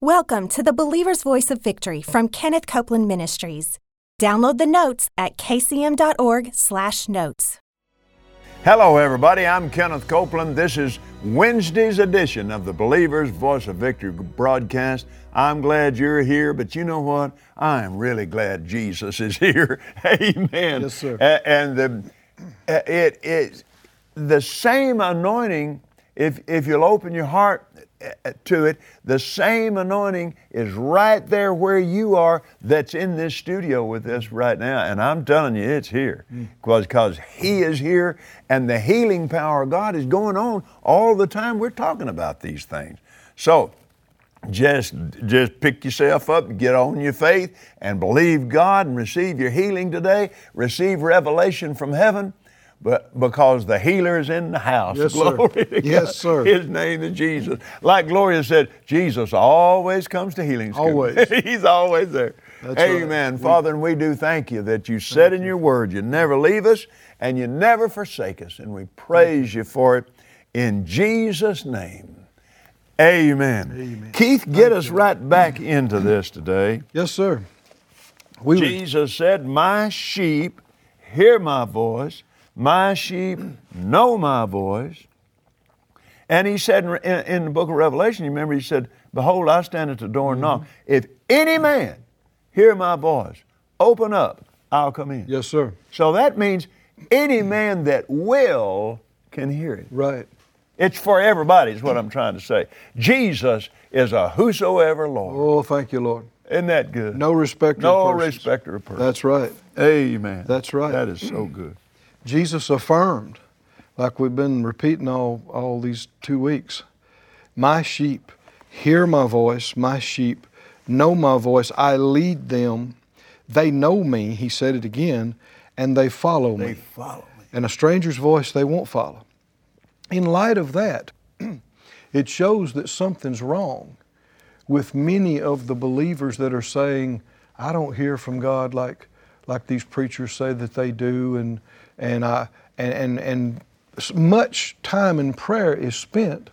Welcome to the Believer's Voice of Victory from Kenneth Copeland Ministries. Download the notes at kcm.org/notes. Hello, everybody. I'm Kenneth Copeland. This is Wednesday's edition of the Believer's Voice of Victory broadcast. I'm glad you're here, but you know what? I'm really glad Jesus is here. Amen. Yes, sir. And the it is the same anointing. If if you'll open your heart Uh, to it, the same anointing is right there where you are that's in this studio with us right now. And I'm telling you, it's here mm. because because He is here and the healing power of God is going on all the time. We're talking about these things. So just just pick yourself up get on your faith and believe God and receive your healing today. Receive revelation from heaven but because the healer is in the house. Yes, Glory sir. to Yes, sir. His name is Jesus. Like Gloria said, Jesus always comes to healing school. Always. He's always there. That's right. Amen. Father, and we do thank you that you said in your word you never leave us and you never forsake us. And we praise you for it in Jesus' name. Amen. Amen. Keith, get us right back into this today. Yes, sir. We Jesus said, My sheep hear my voice, my sheep know my voice. And he said in, in, in the book of Revelation, you remember, he said, Behold, I stand at the door and knock. Mm-hmm. If any man hear my voice, open up, I'll come in. yes, sir. So that means any man that will can hear it. Right. It's for everybody, is what I'm trying to say. Jesus is a whosoever Lord. Oh, thank you, Lord. Isn't that good? No respecter No of persons. No respecter of persons. That's right. Amen. That's right. That is so good. Jesus affirmed, like we've been repeating all, all these two weeks, my sheep hear my voice, my sheep know my voice, I lead them, they know me, he said it again, and they follow They me. follow me. And a stranger's voice they won't follow. In light of that, it shows that something's wrong with many of the believers that are saying, I don't hear from God like, like these preachers say that they do, and, and, I, and, and, and much time in prayer is spent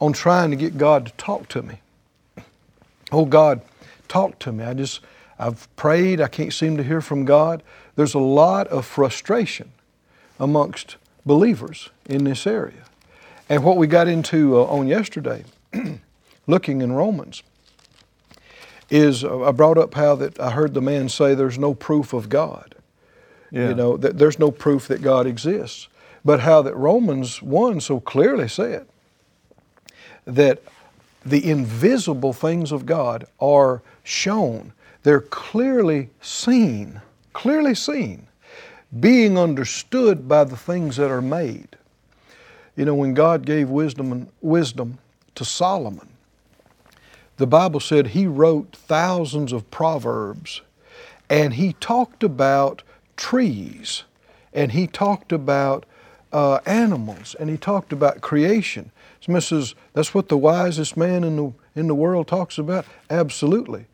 on trying to get God to talk to me. Oh God, talk to me. I just, I've prayed, I can't seem to hear from God. There's a lot of frustration amongst believers in this area. And what we got into uh, on yesterday, looking in Romans, is uh, I brought up how that I heard the man say there's no proof of God. Yeah. You know, that there's no proof that God exists. But how that Romans 1 so clearly said that the invisible things of God are shown. They're clearly seen, clearly seen, being understood by the things that are made. You know, when God gave wisdom and wisdom to Solomon, the Bible said he wrote thousands of proverbs and he talked about trees and he talked about uh, animals and he talked about creation. So Mrs. That's what the wisest man in the in the world talks about. Absolutely,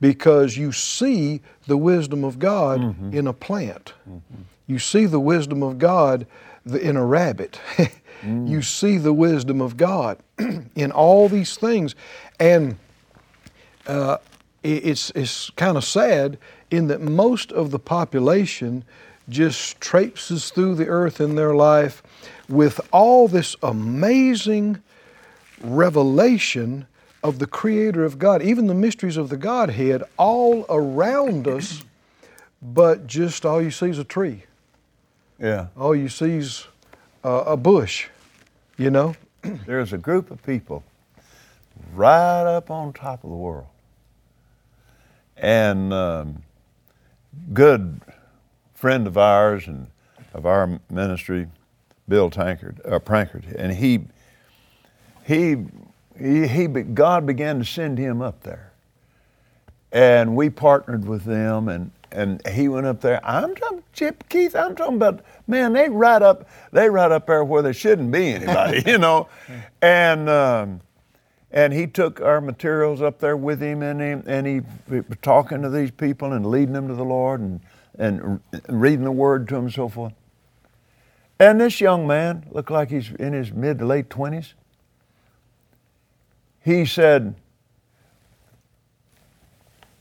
because you see the wisdom of God in a plant. You see the wisdom of God in a rabbit. You see the wisdom of God in all these things, and uh, it's it's kind of sad in that most of the population just traipses through the earth in their life with all this amazing revelation of the Creator of God, even the mysteries of the Godhead, all around us, but just all you see is a tree. Yeah. All you see is uh, a bush, you know? There's a group of people right up on top of the world. And um, good friend of ours and of our ministry, Bill Tankard, uh, Prankard, and he, he, he, he, God began to send him up there. And we partnered with them, and, and he went up there. I'm talking, Chip Keith, I'm talking about, man, they right up, they right up there where there shouldn't be anybody, you know. And, um, and he took our materials up there with him, and he, and he was talking to these people and leading them to the Lord and, and reading the word to them and so forth. And this young man looked like he's in his mid to late 20s. He said,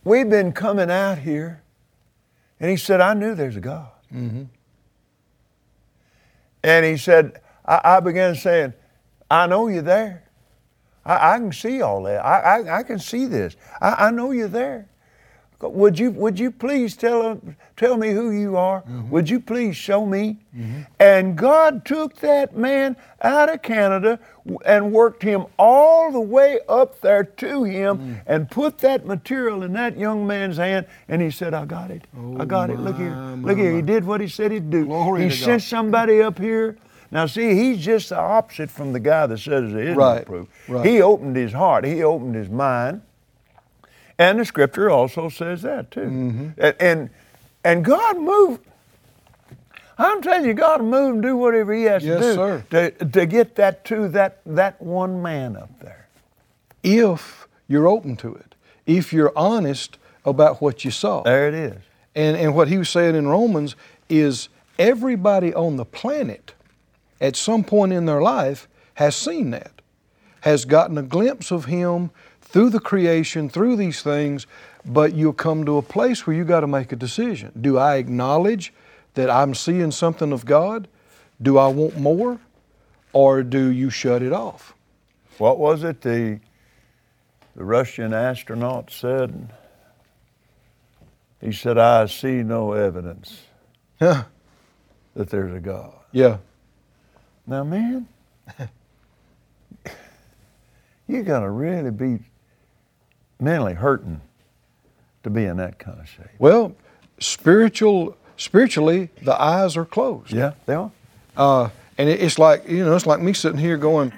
we've been coming out here. And he said, I knew there's a God. Mm-hmm. And he said, I, I began saying, I know you're there. I, I can see all that. I, I, I can see this. I, I know you're there. Would you, would you please tell, tell me who you are? Mm-hmm. Would you please show me? And God took that man out of Canada and worked him all the way up there to him Mm. and put that material in that young man's hand. And he said, I got it. I got it. Look here. Oh, my, Look here. my. He did what he said he'd do. Glory he sent God. somebody up here. Now, see, he's just the opposite from the guy that says there is Right, no proof. right. He opened his heart. He opened his mind. And the scripture also says that too. Mm-hmm. And, and and God moved. I'm telling you, God will move and do whatever He has Yes, to do sir. to to get that to that that one man up there. If you're open to it, if you're honest about what you saw. There it is. And, and what he was saying in Romans is everybody on the planet at some point in their life has seen that, has gotten a glimpse of him through the creation, through these things, but you'll come to a place where you got to make a decision. Do I acknowledge that I'm seeing something of God? Do I want more? Or do you shut it off? What was it the the Russian astronaut said? He said, "I see no evidence that there's a God." Yeah. Now, man, you're gonna really be mentally hurting to be in that kind of shape. Well, spiritual spiritually, the eyes are closed. Yeah, they are. Uh, and it, it's like you know, it's like me sitting here going,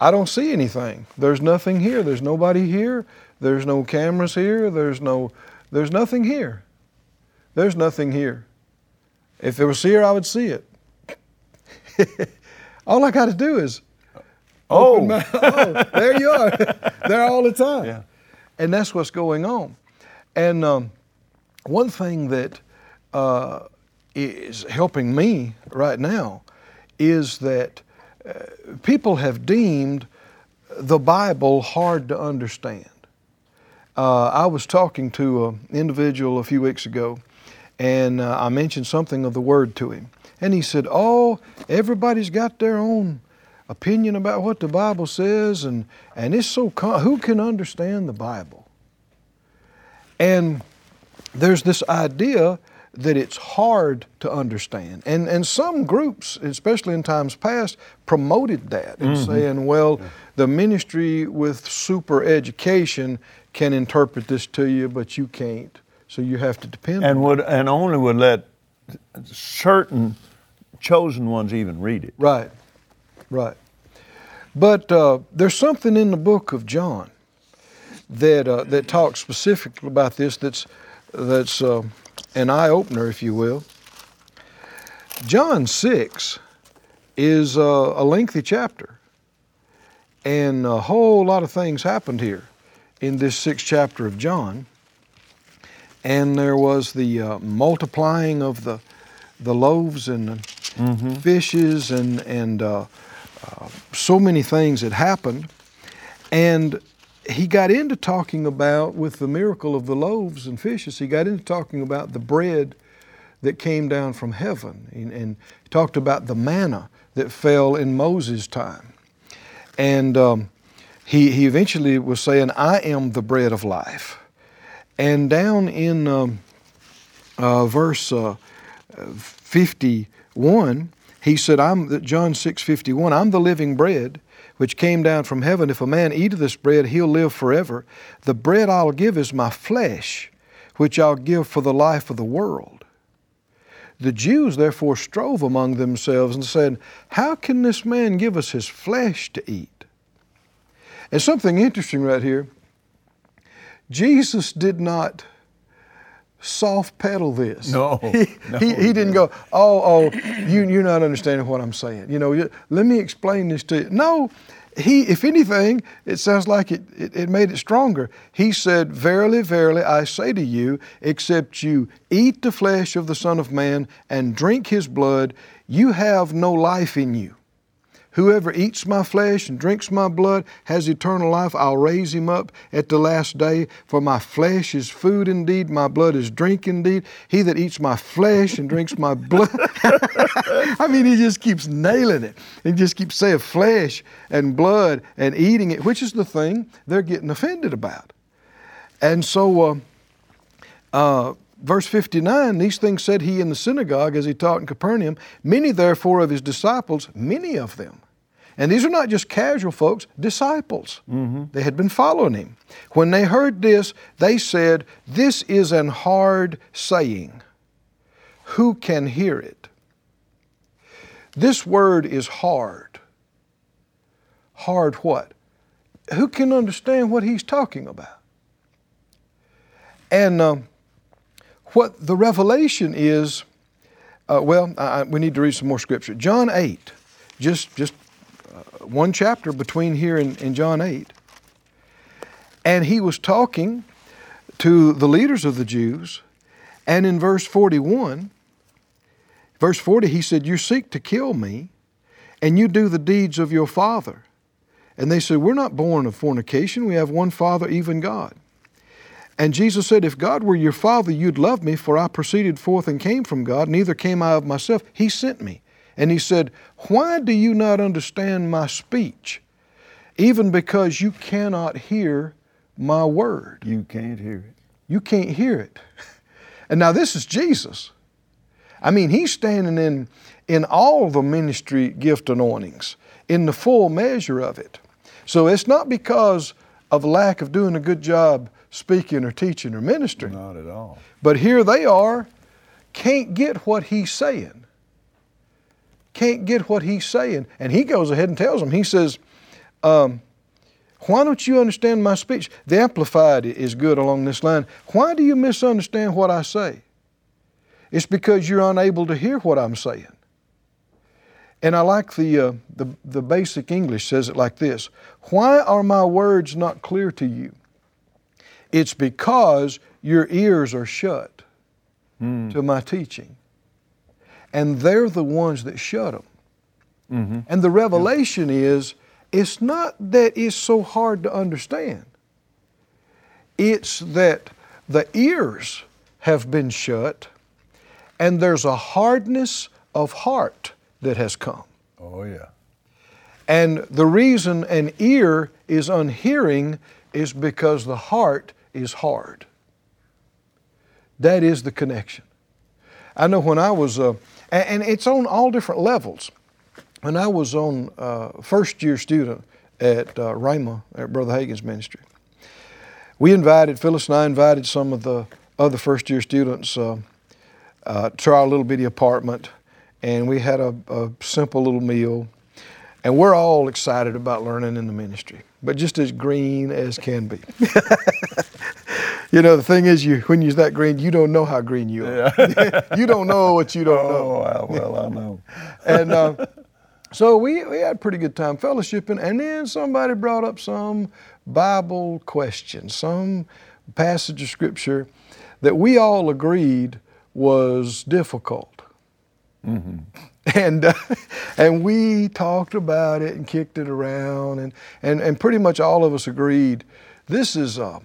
I don't see anything. There's nothing here. There's nobody here. There's no cameras here. There's no, there's nothing here. There's nothing here. If it was here, I would see it. all I got to do is, Oh, my- oh, there you are. there all the time. Yeah. And that's what's going on. And um, one thing that uh, is helping me right now is that uh, people have deemed the Bible hard to understand. Uh, I was talking to an individual a few weeks ago, and uh, I mentioned something of the Word to him. And he said, Oh, everybody's got their own opinion about what the Bible says, and, and it's so, con- who can understand the Bible? And there's this idea that it's hard to understand. And, and some groups, especially in times past, promoted that and mm-hmm. saying, well, the ministry with super education can interpret this to you, but you can't. So you have to depend and on would and only would let certain chosen ones even read it. Right, right. But uh, there's something in the book of John that uh, that talks specifically about this. That's that's uh, an eye opener, if you will. John six is uh, a lengthy chapter, and a whole lot of things happened here in this sixth chapter of John. And there was the uh, multiplying of the the loaves and the fishes and and uh, uh, so many things that happened, and he got into talking about with the miracle of the loaves and fishes. He got into talking about the bread that came down from heaven, and, and talked about the manna that fell in Moses' time, and um, he he eventually was saying, "I am the bread of life," and down in um, uh, verse. Uh, 51, he said, I'm John 6 51, I'm the living bread which came down from heaven. If a man eat of this bread, he'll live forever. The bread I'll give is my flesh, which I'll give for the life of the world. The Jews therefore strove among themselves and said, How can this man give us his flesh to eat? And something interesting right here Jesus did not soft pedal this. No, he, no, he, he didn't go, oh, oh, you, you're not understanding what I'm saying. You know, let me explain this to you. No, he, if anything, it sounds like it, it, it made it stronger. He said, Verily, verily, I say to you, except you eat the flesh of the Son of Man and drink his blood, you have no life in you. Whoever eats my flesh and drinks my blood has eternal life. I'll raise him up at the last day. For my flesh is food indeed, my blood is drink indeed. He that eats my flesh and drinks my blood. I mean, he just keeps nailing it. He just keeps saying flesh and blood and eating it, which is the thing they're getting offended about. And so, uh, uh, verse 59 these things said he in the synagogue as he taught in Capernaum. Many, therefore, of his disciples, many of them, and these are not just casual folks, disciples. Mm-hmm. They had been following him. When they heard this, they said, This is an hard saying. Who can hear it? This word is hard. Hard what? Who can understand what he's talking about? And um, what the revelation is, uh, well, I, we need to read some more scripture. John 8, just, just uh, one chapter between here and, and John 8. And he was talking to the leaders of the Jews, and in verse 41, verse 40, he said, You seek to kill me, and you do the deeds of your father. And they said, We're not born of fornication, we have one Father, even God. And Jesus said, If God were your Father, you'd love me, for I proceeded forth and came from God, neither came I of myself. He sent me. And he said, Why do you not understand my speech? Even because you cannot hear my word. You can't hear it. You can't hear it. And now this is Jesus. I mean, he's standing in, in all the ministry gift anointings, in the full measure of it. So it's not because of lack of doing a good job speaking or teaching or ministering. Not at all. But here they are, can't get what he's saying. Can't get what he's saying. And he goes ahead and tells them, he says, um, Why don't you understand my speech? The Amplified is good along this line. Why do you misunderstand what I say? It's because you're unable to hear what I'm saying. And I like the, uh, the, the basic English says it like this Why are my words not clear to you? It's because your ears are shut mm. to my teaching. And they're the ones that shut them. Mm-hmm. And the revelation yeah. is it's not that it's so hard to understand, it's that the ears have been shut and there's a hardness of heart that has come. Oh, yeah. And the reason an ear is unhearing is because the heart is hard. That is the connection. I know when I was, uh, and, it's on all different levels. When I was on uh, first year student at uh, Rhema, at Brother Hagin's ministry, we invited, Phyllis and I invited some of the other first year students uh, uh, to our little bitty apartment, and we had a, a simple little meal. And we're all excited about learning in the ministry, but just as green as can be. you know, the thing is, you when you're that green, you don't know how green you are. Yeah. you don't know what you don't oh, know. well, I know. and uh, so we, we had a pretty good time fellowshipping, and then somebody brought up some Bible question, some passage of Scripture that we all agreed was difficult. Mm-hmm. And, uh, and we talked about it and kicked it around, and, and, and pretty much all of us agreed this is, uh,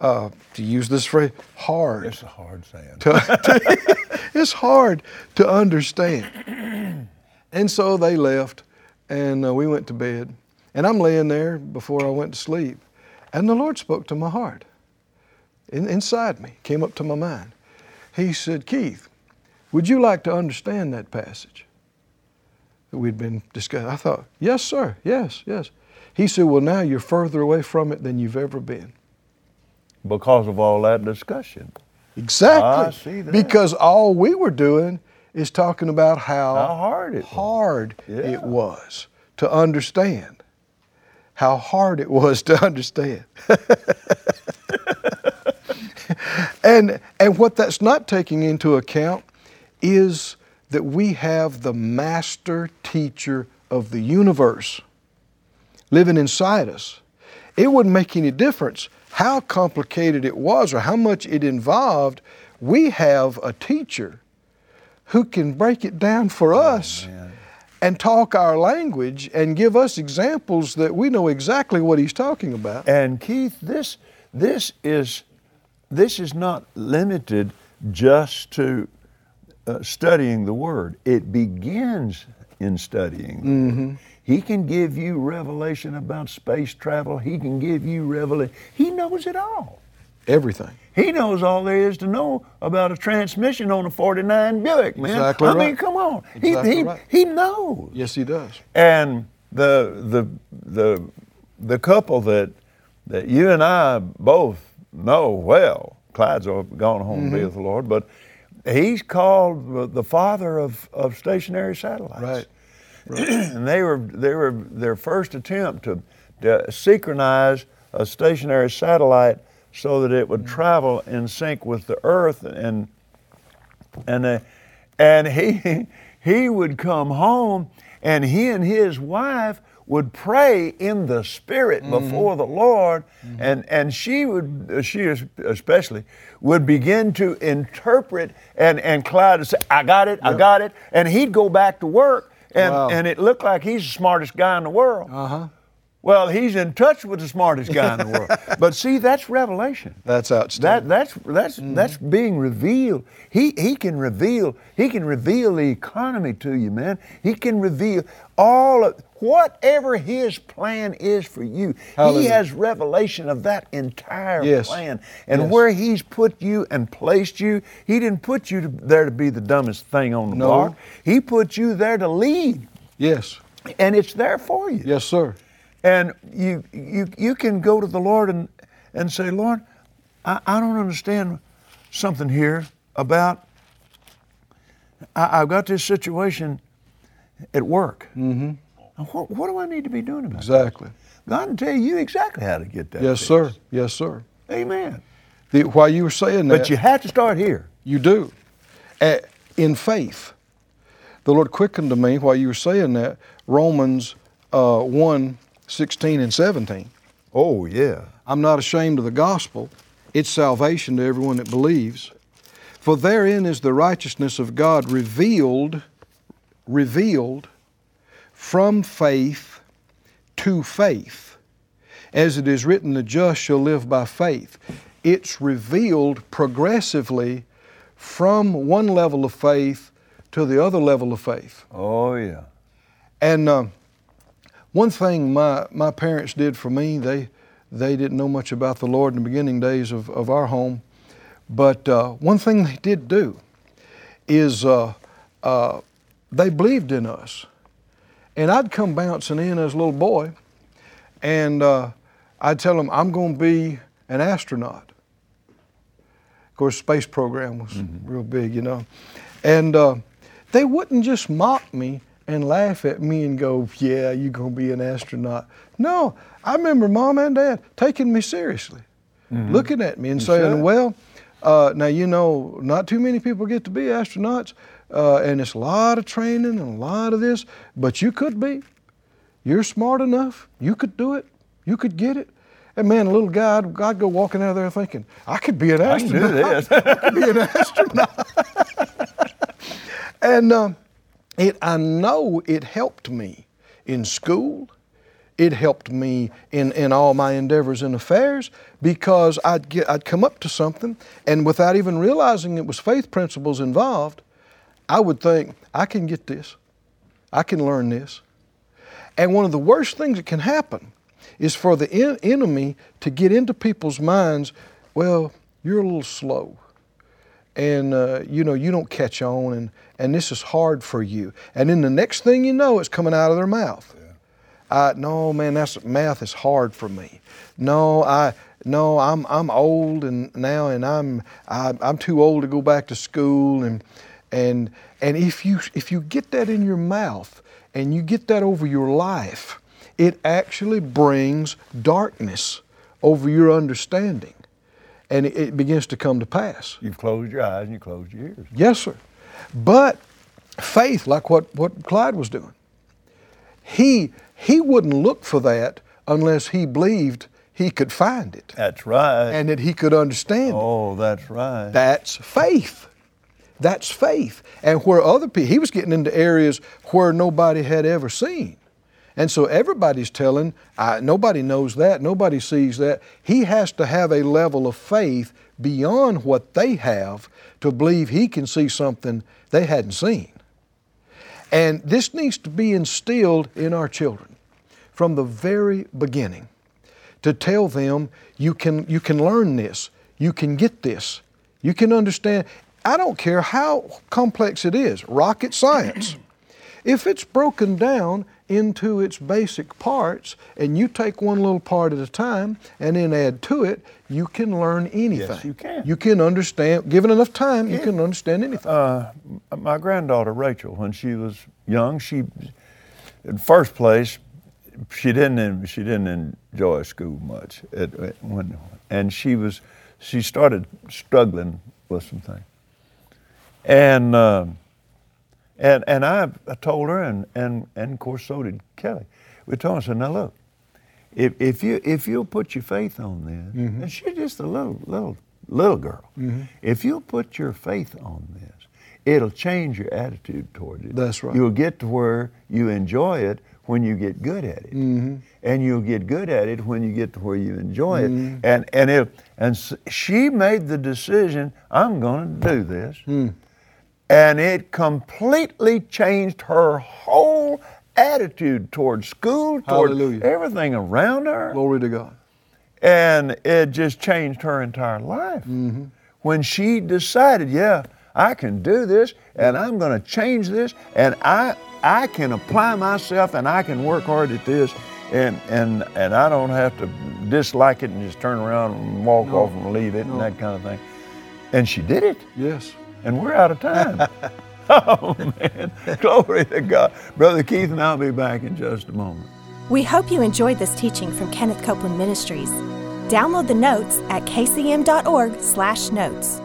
uh, to use this phrase, hard. It's a hard saying. To, to, it's hard to understand. And so they left, and uh, we went to bed. And I'm laying there before I went to sleep, and the Lord spoke to my heart. In, inside me, came up to my mind. He said, Keith, would you like to understand that passage that we'd been discussing? I thought, Yes, sir. Yes, yes. He said, Well, now you're further away from it than you've ever been. Because of all that discussion. Exactly. I see that. Because all we were doing is talking about how, how hard it hard was. it was to understand. How hard it was to understand. and and what that's not taking into account is that we have the master teacher of the universe living inside us. It wouldn't make any difference how complicated it was or how much it involved. We have a teacher who can break it down for oh, us man. and talk our language and give us examples that we know exactly what he's talking about. And Keith, this this is this is not limited just to uh, studying the Word. It begins in studying. Mm-hmm. He can give you revelation about space travel. He can give you revelation. He knows it all. Everything. He knows all there is to know about a transmission on a 49 Buick, man. Exactly I right. mean, come on. Exactly he, he, right. he knows. Yes, he does. And the the the the couple that that you and I both know well, Clyde's gone home to be Mm-hmm. with the Lord, but he's called the- the father of, of stationary satellites. Right. and they were they were their first attempt to, to synchronize a stationary satellite so that it would Mm-hmm. travel in sync with the Earth and and uh, and he he would come home and he and his wife would pray in the spirit Mm-hmm. before the Lord and and she would uh, she especially would begin to interpret and and Clyde would say I got it I got it and he'd go back to work and Wow. and it looked like he's the smartest guy in the world. Uh-huh. Well, he's in touch with the smartest guy in the world. But see, that's revelation. That's That outstanding. that's that's that's being revealed. He he can reveal he can reveal the economy to you, man. He can reveal all of whatever his plan is for you. He has revelation of that entire Yes. plan. And Yes. where he's put you and placed you, he didn't put you to, there to be the dumbest thing on the No. block. He put you there to lead. yes. And it's there for you. Yes, sir. And you, you, you can go to the Lord and, and say, Lord, I, I don't understand something here about, I, I've got this situation at work. Mm-hmm. What, what do I need to be doing about that? Exactly. God will tell you exactly how to get that. Yes, fixed. sir. Yes, sir. Amen. The, while you were saying that, But you have to start here. You do. Eh, in faith. The Lord quickened to me while you were saying that Romans uh, 1 16 and 17. Oh, yeah. I'm not ashamed of the gospel. It's salvation to everyone that believes. For therein is the righteousness of God revealed, revealed from faith to faith. As it is written, the just shall live by faith. It's revealed progressively from one level of faith to the other level of faith. Oh, yeah. And um, one thing my, my parents did for me, they, they didn't know much about the Lord in the beginning days of, of our home, but uh, one thing they did do is uh, uh, they believed in us. And I'd come bouncing in as a little boy, and uh, I'd tell them, I'm going to be an astronaut. Of course, space program was real big, you know. And uh, they wouldn't just mock me and laugh at me and go, Yeah, you're going to be an astronaut. No, I remember mom and dad taking me seriously, looking at me and saying, should. Well, uh, now you know, not too many people get to be astronauts, uh, and it's a lot of training and a lot of this, but you could be. You're smart enough. You could do it. You could get it. And man, a little guy, I'd, go walking out of there thinking, I could be an I astronaut. this. I could be an astronaut. and um, it, I know it helped me in school. It helped me in, in all my endeavors and affairs because I'd, get, I'd come up to something and without even realizing it was faith principles involved, I would think, I can get this. I can learn this. And one of the worst things that can happen is for the en- enemy to get into people's minds, well, you're a little slow. And uh, you know, you don't catch on and, and this is hard for you. And then the next thing you know, it's coming out of their mouth. Uh, no, man, that's math is hard for me. No, I no, I'm I'm old and now, and I'm I, I'm too old to go back to school. And and and if you if you get that in your mouth and you get that over your life, it actually brings darkness over your understanding, and it, it begins to come to pass. You've closed your eyes and you closed your ears. Yes, sir. But faith, like what, what Clyde was doing, he he wouldn't look for that unless he believed he could find it That's right. and that he could understand it. oh, that's right. That's faith. That's faith. And where other people, he was getting into areas where nobody had ever seen. And so everybody's telling, I, nobody knows that, nobody sees that. He has to have a level of faith beyond what they have to believe he can see something they hadn't seen. And this needs to be instilled in our children from the very beginning to tell them you can, you can learn this, you can get this, you can understand. I don't care how complex it is, rocket science. if it's broken down into its basic parts and you take one little part at a time and then add to it, you can learn anything. Yes, you can. You can understand, given enough time, you can understand anything. Uh, my granddaughter Rachel, when she was young, she, in first place, she didn't she didn't enjoy school much. It, it, when, and she was she started struggling with some things. And uh, and and I, I told her, and, and and of course so did Kellie. We told her, I said, now look, if if you if you'll put your faith on this, Mm-hmm. and she's just a little little little girl, if you'll put your faith on this, it'll change your attitude toward it. That's right. You'll get to where you enjoy it when you get good at it, Mm-hmm. and you'll get good at it when you get to where you enjoy Mm-hmm. it. And and it and she made the decision, I'm going to do this, Hmm. And it completely changed her whole attitude toward school, toward Hallelujah. everything around her, Glory to God. and it just changed her entire life. Mm-hmm. When she decided, yeah, I can do this, and I'm going to change this, and I I can apply myself, and I can work hard at this, and and and I don't have to dislike it and just turn around and walk No. off and leave it and that kind of thing. And she did it Yes. And we're out of time. oh man, glory to God. Brother Keith and I'll be back in just a moment. We hope you enjoyed this teaching from Kenneth Copeland Ministries. Download the notes at kcm.org/notes.